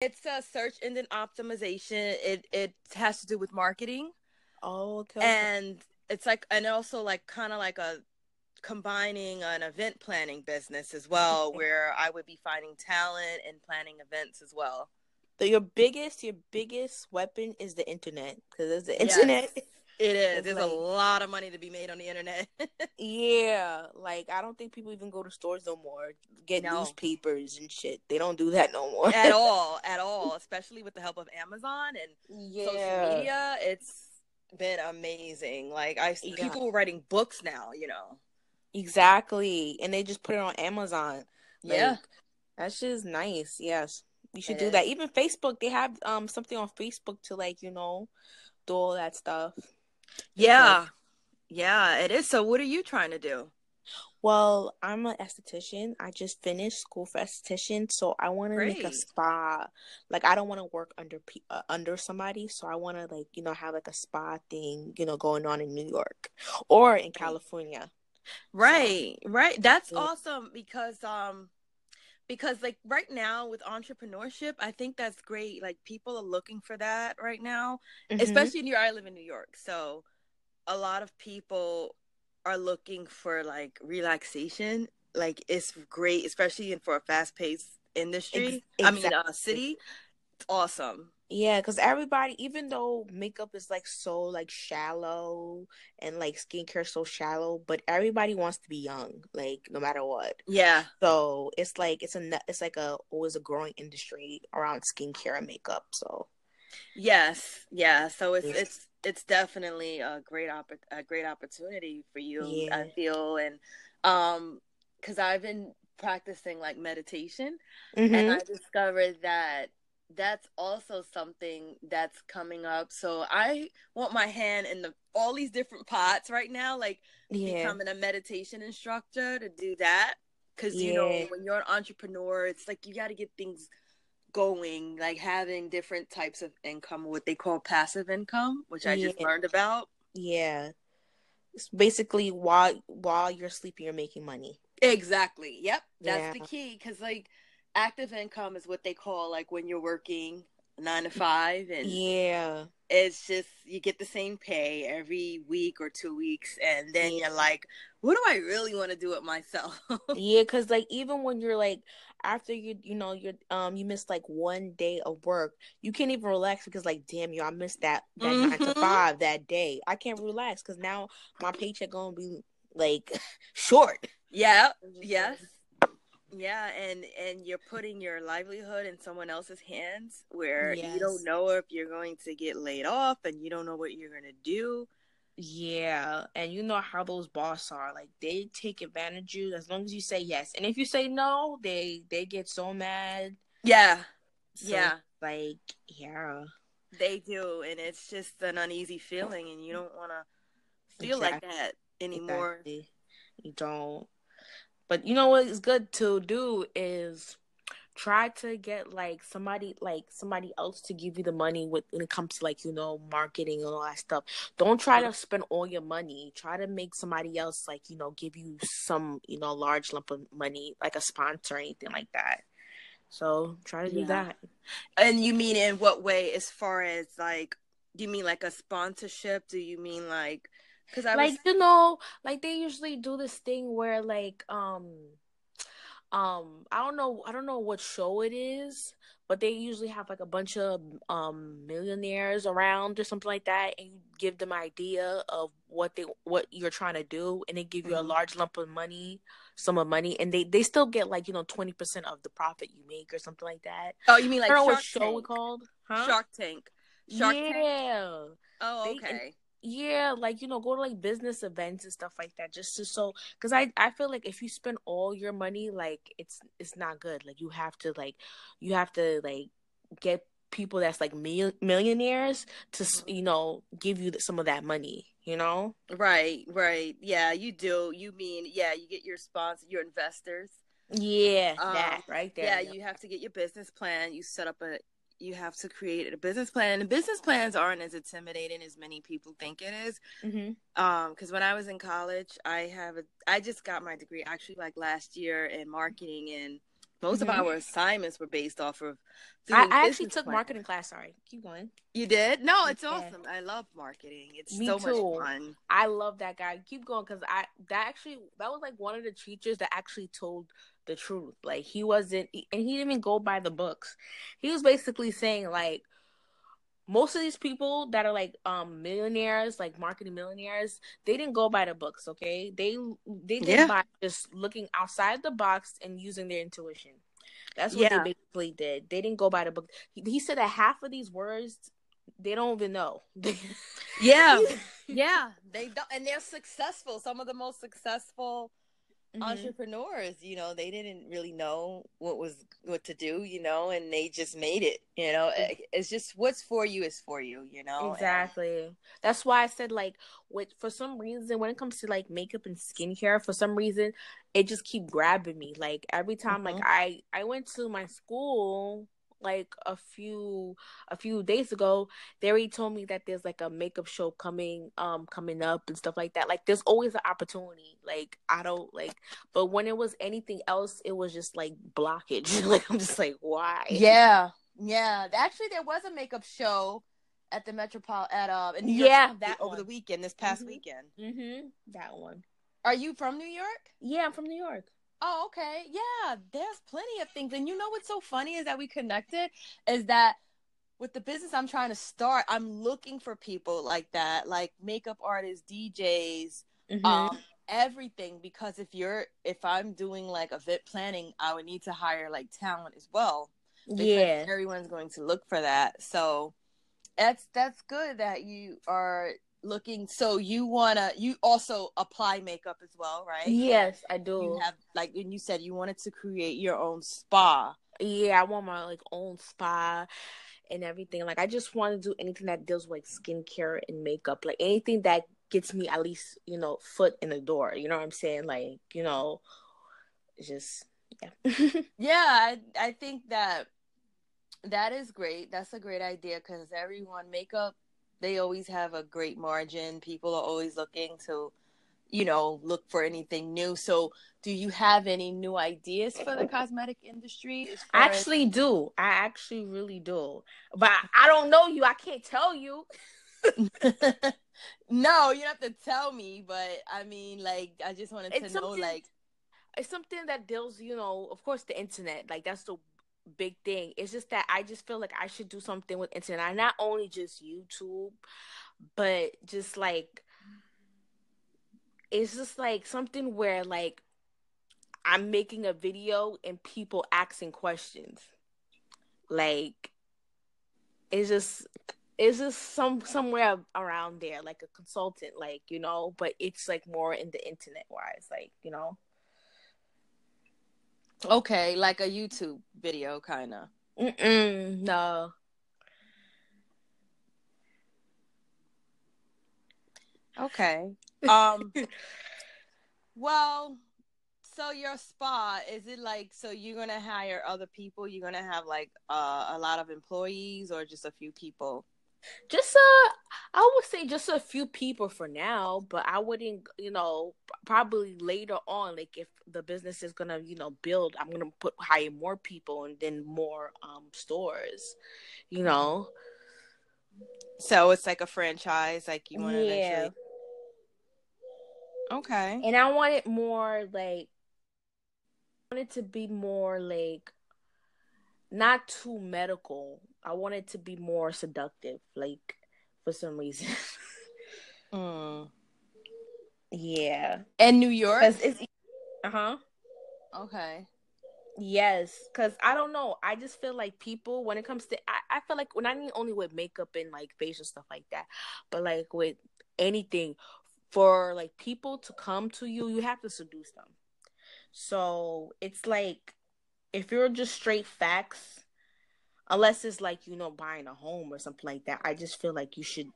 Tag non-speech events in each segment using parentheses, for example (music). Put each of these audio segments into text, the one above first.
It's a search engine optimization. It it has to do with marketing. Oh, okay. And it's like and also like kind of like a combining an event planning business as well (laughs) where I would be finding talent and planning events as well. So your biggest your biggest weapon is the internet because it's the internet. Yes, it is. There's like- a lot of money to be made on the internet. (laughs) Yeah, like I don't think people even go to stores no more. Get No. newspapers and shit. They don't do that no more at (laughs) all, at all, especially with the help of Amazon and Yeah, social media. It's been amazing. Like I Yeah. people writing books now, you know. exactly. And they just put it on Amazon. Like, Yeah. that's just nice. Yes, you should It do is. that. Even Facebook, they have um something on Facebook to like you know do all that stuff. Yeah. Yeah, it is. So what are you trying to do? Well, I'm an esthetician. I just finished school for esthetician, so I want to make a spa. Like I don't want to work under uh, under somebody, so I want to like you know have like a spa thing, you know, going on in New York or in California. Right, right. That's Yeah. awesome because um because like right now with entrepreneurship, I think that's great. Like people are looking for that right now. Mhm. especially in New York. I live in New York, so a lot of people are looking for like relaxation. Like it's great, especially in for a fast paced industry. Ex- I mean, uh, city. It's awesome. Yeah, because everybody, even though makeup is like so like shallow and like skincare so shallow, but everybody wants to be young, like no matter what. Yeah, So it's like it's a it's like a always a growing industry around skincare and makeup. So yes, yeah. So it's Yes. it's it's definitely a great opp- a great opportunity for you. Yeah. I feel and um because I've been practicing like meditation. and Mhm. I discovered that that's also something that's coming up. So I want my hand in the all these different pots right now, like yeah, becoming a meditation instructor to do that. Because you know, when you're an entrepreneur, it's like you got to get things going, like having different types of income, what they call passive income, which I just learned about. yeah. It's basically while while you're sleeping, you're making money. Exactly. Yep. That's Yeah. the key. Because like active income is what they call like when you're working nine to five and Yeah, it's just you get the same pay every week or two weeks and then Yeah. you're like what do i really want to do with myself (laughs) yeah. Because like even when you're like after you you know you're um you miss like one day of work, you can't even relax because like damn you I missed that that nine to Mhm. five that day. I can't relax because now my paycheck gonna be like (laughs) short. yeah (laughs) yes yeah and and you're putting your livelihood in someone else's hands where you don't know if you're going to get laid off and you don't know what you're going to do Yeah, and you know how those boss are. Like they take advantage of you as long as you say yes. And if you say no, they they get so mad. yeah So, yeah Like, yeah. they do and it's just an uneasy feeling and you don't want to feel like that anymore Exactly. You don't. But you know what is good to do is try to get like somebody like somebody else to give you the money with when it comes to like you know marketing and all that stuff. Don't try to spend all your money. Try to make somebody else like you know give you some you know large lump of money like a sponsor or anything like that. So try to do Yeah. that. And you mean in what way? As far as like, do you mean like a sponsorship? Do you mean like? Because I like was you know like they usually do this thing where like um um i don't know i don't know what show it is but they usually have like a bunch of um millionaires around or something like that and you give them idea of what they what you're trying to do and they give you a Mhm. large lump of money sum of money and they they still get like you know 20% of the profit you make or something like that oh, you mean like i don't know Shark what show Tank? called huh Shark Tank. Shark Tank. yeah Oh, They- okay. Yeah like you know go to like business events and stuff like that just to so because i i feel like if you spend all your money like it's it's not good like you have to like you have to like get people that's like mil- millionaires to you know give you some of that money you know Right, right. Yeah, you do. You mean yeah? You get your sponsor, your investors. yeah Um, that right there Yeah, you have to get your business plan. You set up a. You have to create a business plan. And business plans aren't as intimidating as many people think it is. hmm um because when i was in college i have a i just got my degree actually like last year in marketing and Most Mhm. of our assignments were based off of. I, I actually took plan. marketing class. Sorry, keep going. You did? No, it's Yeah. awesome. I love marketing. It's Me so too. much fun. I love that guy. Keep going because I that actually that was like one of the teachers that actually told the truth. Like he wasn't, and he didn't even go by the books. He was basically saying like most of these people that are like um millionaires, like marketing millionaires, they didn't go by the books. Okay, they they did Yeah. by just looking outside the box and using their intuition. That's what Yeah. they basically did. They didn't go by the book. He, he said that half of these words they don't even know. (laughs) Yeah, yeah. They don't, and they're successful. Some of the most successful Mhm. entrepreneurs, you know, they didn't really know what was what to do, you know, and they just made it. You know, It- it's just what's for you is for you. You know, And- Exactly. That's why I said like with for some reason when it comes to like makeup and skincare, for some reason it just keep grabbing me. Like every time like Mhm. I I went to my school like a few a few days ago, already told me that there's like a makeup show coming um coming up and stuff like that. Like there's always an opportunity. Like I don't like but when it was anything else, it was just like blockage. (laughs) like I'm just like why? Yeah, yeah. Actually, there was a makeup show at the Metropol at uh in New York Yeah, that over one. the weekend. This past Mhm. weekend. Mhm. That one. Are you from New York? Yeah, I'm from New York. Oh, okay. Yeah, there's plenty of things. And you know what's so funny is that we connected is that with the business I'm trying to start, I'm looking for people like that, like makeup artists, DJs, Mhm. um, everything. Because if you're, if I'm doing like event planning, I would need to hire like talent as well. yeah. everyone's going to look for that. So that's that's good that you are looking. So you wanna you also apply makeup as well, right? Yes, I do. You have like when you said you wanted to create your own spa. yeah, I want my like own spa and everything. Like I just want to do anything that deals with like skincare and makeup. Like anything that gets me at least, you know, foot in the door. You know what I'm saying? Like, you know, it's just yeah. (laughs) Yeah, I I think that that is great. That's a great idea because everyone makeup they always have a great margin. People are always looking to, you know, look for anything new. So, do you have any new ideas for the cosmetic industry? I far as- actually do. I actually really do. But I, I don't know you. I can't tell you. (laughs) no, you don't have to tell me, but I mean, like, I just wanted It's to know, like, it's something that deals, you know, of course, the internet. Like that's the big thing. It's just that I just feel like I should do something with internet. Not only just YouTube, but just like it's just like something where like I'm making a video and people asking questions. Like it's just it's just some somewhere around there, like a consultant, like you know, but it's like more in the internet wise, like you know. Okay, like a YouTube video, kind of. No. Okay. (laughs) Um. well, so your spa is it like so you're gonna hire other people? You're gonna have like uh, a lot of employees or just a few people? Just uh I would say just a few people for now, but I wouldn't, you know, probably later on like if the business is going to, you know, build, I'm going to put hire more people and then more um stores, you know. So it's like a franchise, like you want to Yeah. eventually. Okay. And I want it more like I want it to be more like not too medical. I want it to be more seductive, like for some reason. (laughs) Mm. yeah. And New York. Uh-huh. Okay. Yes, because I don't know. I just feel like people, when it comes to, I, I feel like when I mean only with makeup and like facial stuff like that, but like with anything, for like people to come to you, you have to seduce them. So it's like if you're just straight facts, unless it's like you know buying a home or something like that, I just feel like you should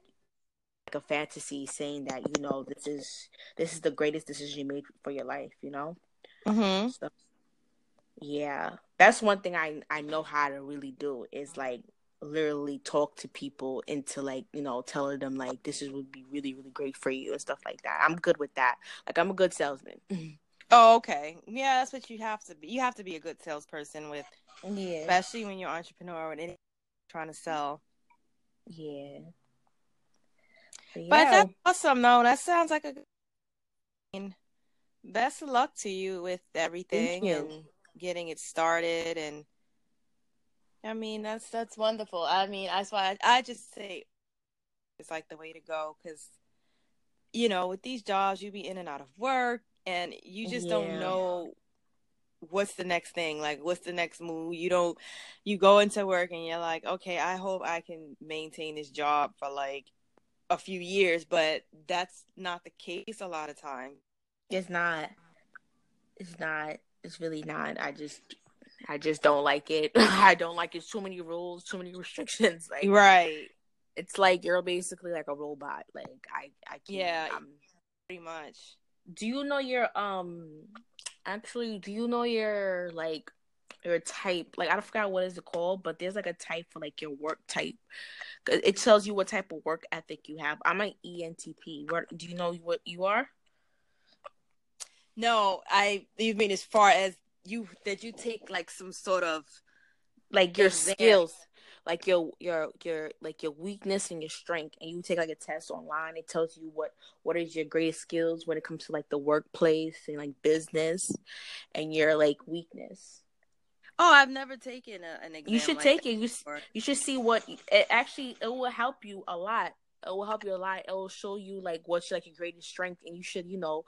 like a fantasy saying that you know this is this is the greatest decision you made for your life. You know. Mm-hmm. So, yeah, that's one thing I I know how to really do is like literally talk to people into like you know telling them like this is would be really really great for you and stuff like that. I'm good with that. Like I'm a good salesman. (laughs) Oh, okay. Yeah, that's what you have to be. You have to be a good salesperson with, Yeah. especially when you're an entrepreneur and trying to sell. Yeah. But, But that's awesome, though. That sounds like a. I mean, Best of luck to you with everything you. and getting it started. And I mean, that's that's wonderful. I mean, that's why I, I just say it's like the way to go because you know with these jobs you be in and out of work and you just Yeah. don't know what's the next thing like what's the next move you don't you go into work and you're like okay i hope i can maintain this job for like a few years but that's not the case a lot of time It's not. It's not. It's really not. I just I just don't like it. (laughs) I don't like it. Too many rules, too many (laughs) restrictions. Like right it's like you're basically like a robot. Like I I can't. Yeah. I'm, pretty much do you know your um actually do you know your like your type? Like i don't forgot what is it called but there's like a type for like your work type. It tells you what type of work ethic you have. I'm an entp what do you know what you are? No i you mean as far as you that you take like some sort of like your Exam. skills like your your your like your weakness and your strength and you take like a test online it tells you what what is your greatest skills when it comes to like the workplace and like business and your like weakness. Oh i've never taken a, an exam you should like take it. You you should see what it actually it will help you a lot. It will help you a lot. It will show you like what's like your greatest strength and you should you know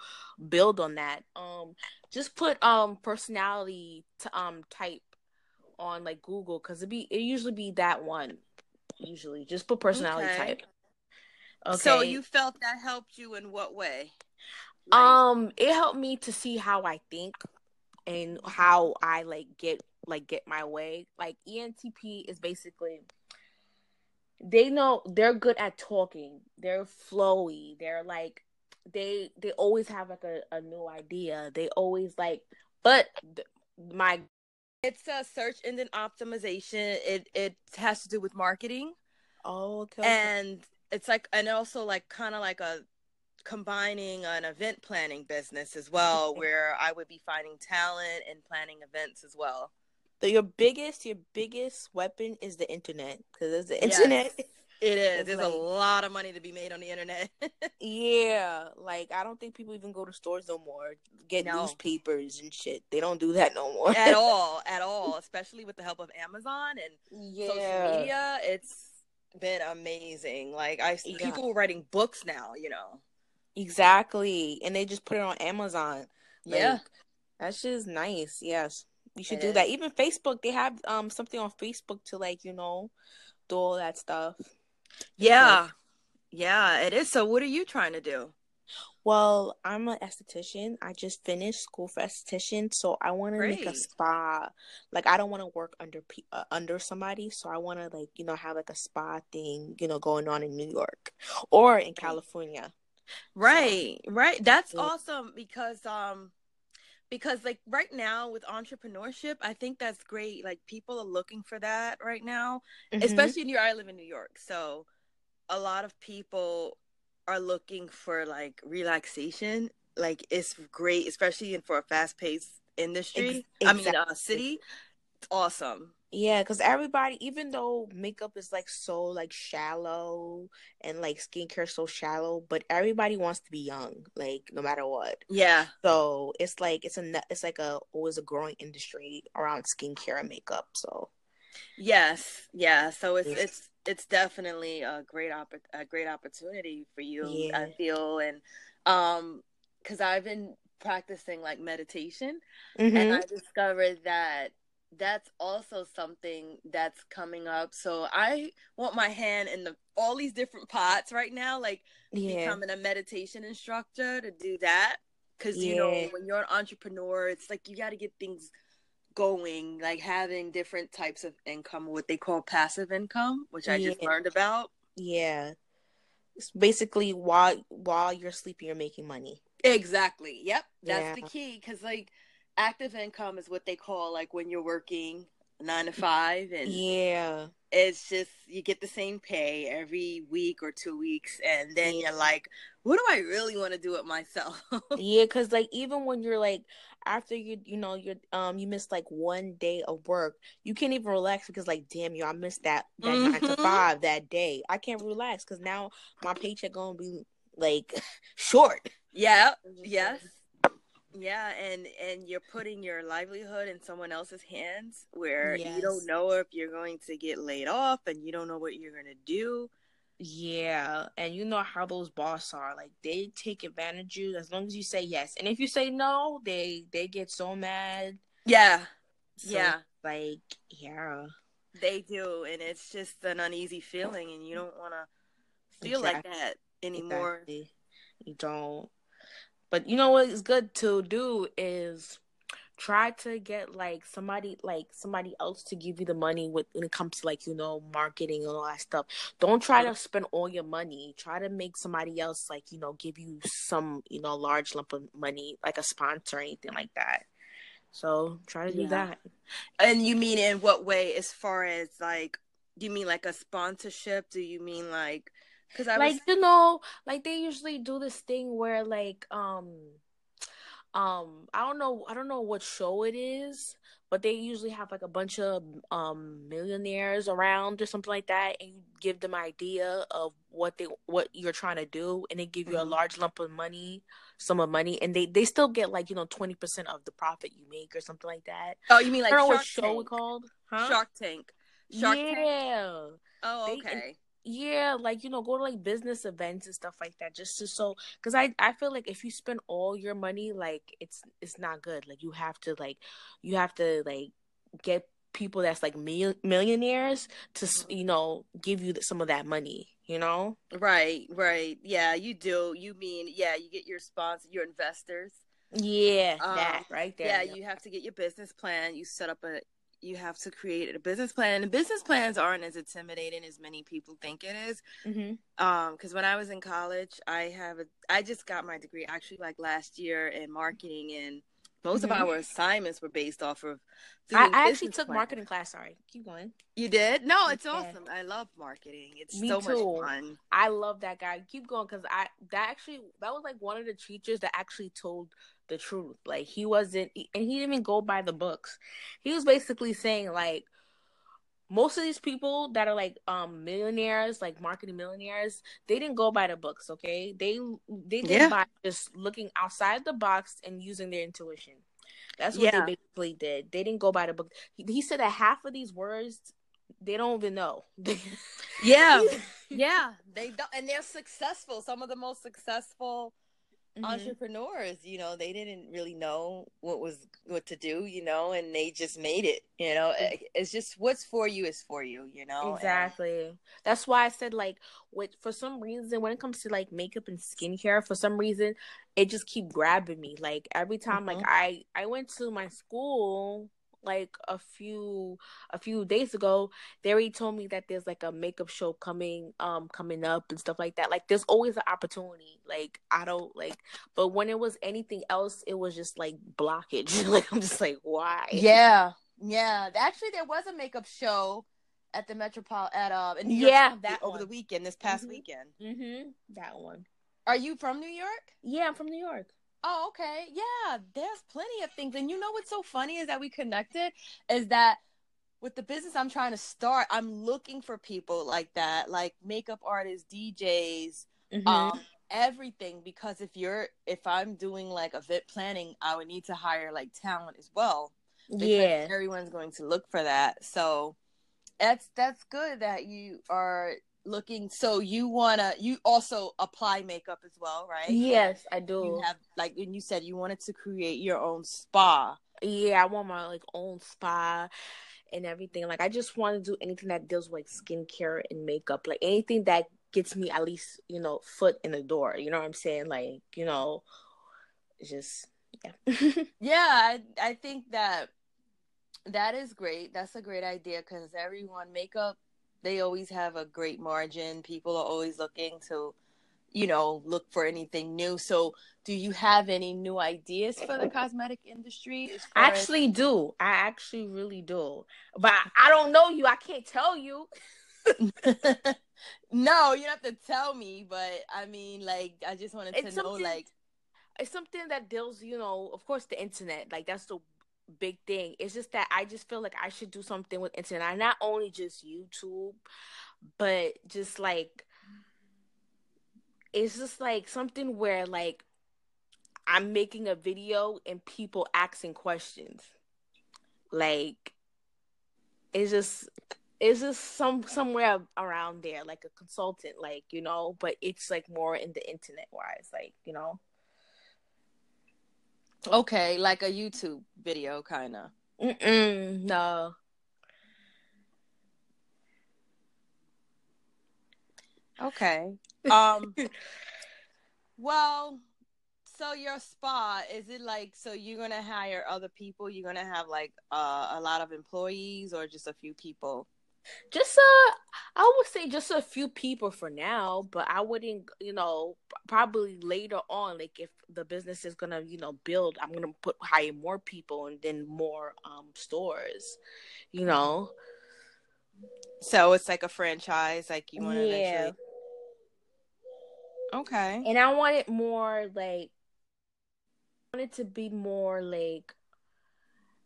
build on that. Um just put um personality to um type on like google because it be it usually be that one usually just put personality Okay. type. Okay. So you felt that helped you in what way? Like, um it helped me to see how i think and how i like get like get my way. Like entp is basically they know they're good at talking. They're flowy. They're like they they always have like a, a new idea. They always like but th- my it's a search engine optimization. It it has to do with marketing, oh okay, and it's like and also like kind of like a combining an event planning business as well, (laughs) where I would be finding talent and planning events as well. the, your biggest your biggest weapon is the internet because it's the Yes. (laughs) It is. It's There's like- a lot of money to be made on the internet. (laughs) Yeah, like I don't think people even go to stores no more. Get No. newspapers and shit. They don't do that no more. at (laughs) all, at all. Especially with the help of Amazon and social media, it's been amazing. Like I, Yeah. people writing books now. You know. Exactly. And they just put it on Amazon. Like, Yeah. that's just nice. Yes. You should It do is. that. Even Facebook, they have um something on Facebook to like, you know, do all that stuff. Yeah. Yeah, it is. So what are you trying to do? Well, I'm an esthetician. I just finished school for esthetician, so I want to make a spa. Like I don't want to work under uh, under somebody, so I want to like you know have like a spa thing, you know, going on in New York or in California. Right, right. That's Yeah. awesome because um because like right now with entrepreneurship, I think that's great. Like people are looking for that right now, Mhm. especially in New York. I live in New York, so a lot of people are looking for like relaxation. Like it's great, especially in for a fast paced industry. Ex- I mean, uh, city. Awesome. Yeah, because everybody, even though makeup is like so like shallow and like skincare so shallow, but everybody wants to be young, like no matter what. Yeah, So it's like it's a it's like a always a growing industry around skincare and makeup. So Yes, yeah. So it's Yes. it's it's definitely a great opp- a great opportunity for you. Yeah. I feel and um because I've been practicing like meditation and Mhm. I discovered that that's also something that's coming up. So I want my hand in the all these different pots right now, like yeah, becoming a meditation instructor to do that. Cause you know, when you're an entrepreneur, it's like you got to get things going, like having different types of income, what they call passive income, which I just learned about. yeah. It's basically while while you're sleeping, you're making money. Exactly. Yep. That's Yeah. the key. Cause like active income is what they call like when you're working nine to five, and yeah, it's just you get the same pay every week or two weeks, and then you're like, what do I really want to do with myself? (laughs) yeah, because like even when you're like after you you know you um you miss like one day of work, you can't even relax because like damn you I missed that that mm-hmm. nine to mm-hmm. five that day. I can't relax because now my paycheck gonna be like (laughs) short. Yeah. Yes. Yeah, and and you're putting your livelihood in someone else's hands where yes. you don't know if you're going to get laid off and you don't know what you're going to do. Yeah, and you know how those boss are. Like they take advantage of you as long as you say yes. And if you say no, they they get so mad. Yeah. So, yeah. Like, yeah. They do, and it's just an uneasy feeling and you don't want to feel exactly. like that anymore. Exactly. You don't. But you know what is good to do is try to get like somebody like somebody else to give you the money with when it comes to like you know marketing and all that stuff. Don't try to spend all your money. Try to make somebody else like you know give you some you know large lump of money like a sponsor or anything like that. So try to do yeah. that. And you mean in what way? As far as like do you mean like a sponsorship? Do you mean like Cause I like was... you know, like they usually do this thing where like um um I don't know I don't know what show it is, but they usually have like a bunch of um millionaires around or something like that, and you give them idea of what they what you're trying to do, and they give you mm-hmm. a large lump of money, sum of money, and they they still get like you know twenty percent of the profit you make or something like that. Oh, you mean like Shark what show it called? Huh? Shark Tank. Shark yeah. Tank. Oh, okay yeah like you know go to like business events and stuff like that just to so because i i feel like if you spend all your money like it's it's not good. Like you have to like you have to like get people that's like mil- millionaires to you know give you some of that money you know? Right right. Yeah you do. You mean yeah you get your sponsor your investors. Yeah um, that right there yeah, yeah you have to get your business plan. You set up a you have to create a business plan. And business plans aren't as intimidating as many people think it is. Mm-hmm. Um, because when I was in college, I have a, I just got my degree actually like last year in marketing, and most mm-hmm. of our assignments were based off of. I, I actually took plans. marketing class. Sorry, keep going. You did? No, it's yeah. awesome. I love marketing. It's Me so too. much fun. I love that guy. Keep going because I that actually that was like one of the teachers that actually told the truth. Like he wasn't, and he didn't even go by the books. He was basically saying like most of these people that are like um millionaires, like marketing millionaires, they didn't go by the books. Okay, they they did yeah. by just looking outside the box and using their intuition. That's what yeah. they basically did. They didn't go by the book. He, he said that half of these words they don't even know. yeah, (laughs) yeah, they don't, and they're successful. Some of the most successful mm-hmm. entrepreneurs you know they didn't really know what was what to do you know and they just made it you know mm-hmm. it's just what's for you is for you you know exactly and... that's why i said like with for some reason when it comes to like makeup and skincare for some reason it just keep grabbing me like every time mm-hmm. like i i went to my school like a few a few days ago they already told me that there's like a makeup show coming um coming up and stuff like that. Like there's always an opportunity. Like i don't like but when it was anything else it was just like blockage. (laughs) Like i'm just like why? Yeah. Yeah. Actually there was a makeup show at the metropole at uh in New yeah York that over one. the weekend this past mm-hmm. weekend. Mm-hmm. that one. Are you from new york? Yeah i'm from new york Oh, okay. Yeah, there's plenty of things. And you know what's so funny is that we connected is that with the business I'm trying to start, I'm looking for people like that, like makeup artists, DJs, mm-hmm. um, everything. Because if you're, if I'm doing like event planning, I would need to hire like talent as well. Yeah, everyone's going to look for that. So that's that's good that you are looking so you wanna you also apply makeup as well right? Yes i do. you have like and you said you wanted to create your own spa. Yeah i want my like own spa and everything. Like i just want to do anything that deals with like skincare and makeup like anything that gets me at least you know foot in the door you know what i'm saying? Like you know just yeah. (laughs) Yeah I, I think that that is great. That's a great idea because everyone makeup they always have a great margin. People are always looking to, you know, look for anything new. So, do you have any new ideas for the cosmetic industry? I actually as- do. I actually really do. But I don't know you. I can't tell you. (laughs) no, you don't have to tell me, but I mean, like, I just wanted to know, like, it's something that deals, you know, of course, the internet. Like, that's the big thing. It's just that I just feel like I should do something with internet. Not only just YouTube, but just like it's just like something where like I'm making a video and people asking questions. Like it's just it's just some somewhere around there, like a consultant, like, you know, but it's like more in the internet wise, like, you know. Okay, like a YouTube video kinda. Mm no. Okay. (laughs) Um well, so your spa is it like so you're gonna hire other people? You're gonna have like uh, a lot of employees or just a few people? Just uh, I would say just a few people for now, but I wouldn't, you know, probably later on, like if the business is gonna, you know, build, I'm gonna put hire more people and then more um stores, you know. So it's like a franchise, like you want to yeah. eventually. Okay. And I want it more like I want it to be more like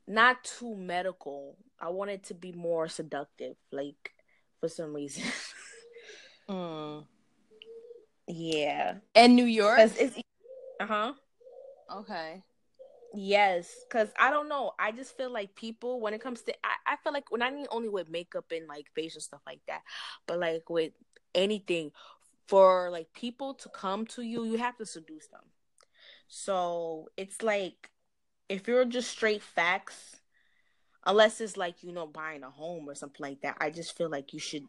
not too medical. I want it to be more seductive, like for some reason. (laughs) mm. Yeah. And New York? Uh huh. Okay. Yes, because I don't know. I just feel like people, when it comes to, I, I feel like when I mean only with makeup and like facial stuff like that, but like with anything, for like people to come to you, you have to seduce them. So it's like if you're just straight facts, unless it's like you know buying a home or something like that, I just feel like you should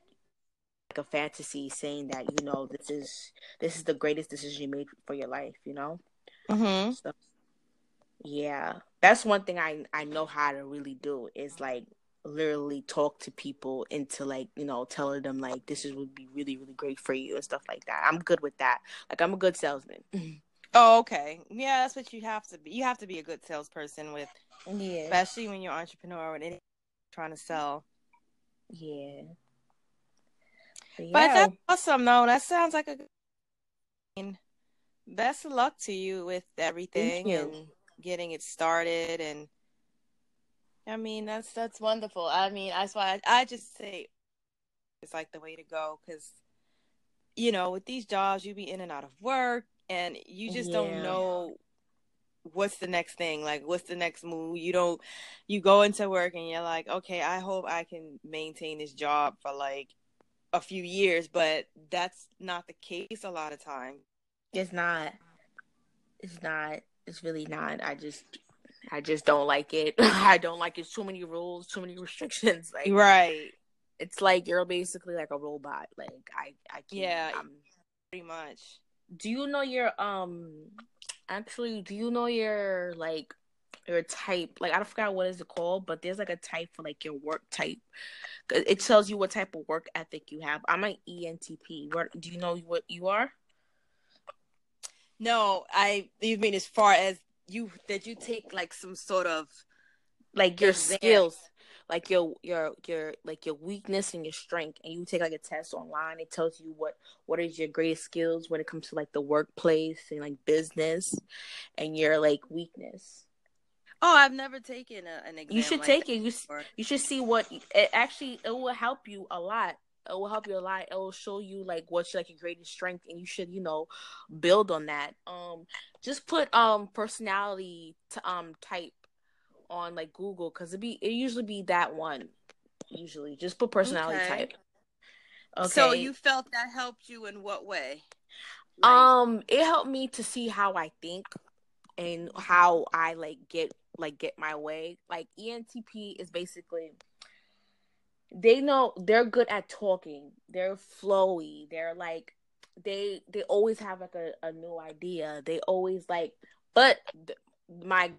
like a fantasy saying that you know this is this is the greatest decision you made for your life. You know. Mm-hmm. So, yeah, that's one thing I I know how to really do is like literally talk to people into like you know telling them like this is would be really really great for you and stuff like that i'm good with that like i'm a good salesman (laughs) oh okay. Yeah that's what you have to be. You have to be a good salesperson with yeah especially when you're entrepreneur and trying to sell. Yeah. But, yeah. but that's awesome though. That sounds like a good best of luck to you with everything you. and getting it started. And I mean, that's that's wonderful. I mean, that's why I, I just say it's like the way to go because you know, with these jobs, you be in and out of work, and you just yeah. don't know what's the next thing like what's the next move you don't you go into work and you're like okay i hope i can maintain this job for like a few years but that's not the case a lot of time it's not it's not it's really not i just I just don't like it. (laughs) I don't like it. Too many rules, too many (laughs) restrictions. Like right. It's like you're basically like a robot. Like I, I can't. Yeah, I'm, pretty much. Do you know your um? Actually, do you know your like your type? Like I forgot what is it called, but there's like a type for like your work type. It tells you what type of work ethic you have. I'm an ENTP. What do you know what you are? No, I. You mean as far as you that you take like some sort of like your exam. skills like your your your like your weakness and your strength and you take like a test online it tells you what what is your greatest skills when it comes to like the workplace and like business and your like weakness oh i've never taken a, an exam you should like take it you, you should see what it actually it will help you a lot it will help you a lot. It will show you like what's like your greatest strength, and you should you know build on that. Um, just put um personality to um type on like Google because it be it usually be that one. Usually, just put personality okay. type. Okay. So you felt that helped you in what way? Like... Um, it helped me to see how I think and how I like get like get my way. Like ENTP is basically they know they're good at talking. They're flowy. They're like they they always have like a, a new idea. They always like but th- my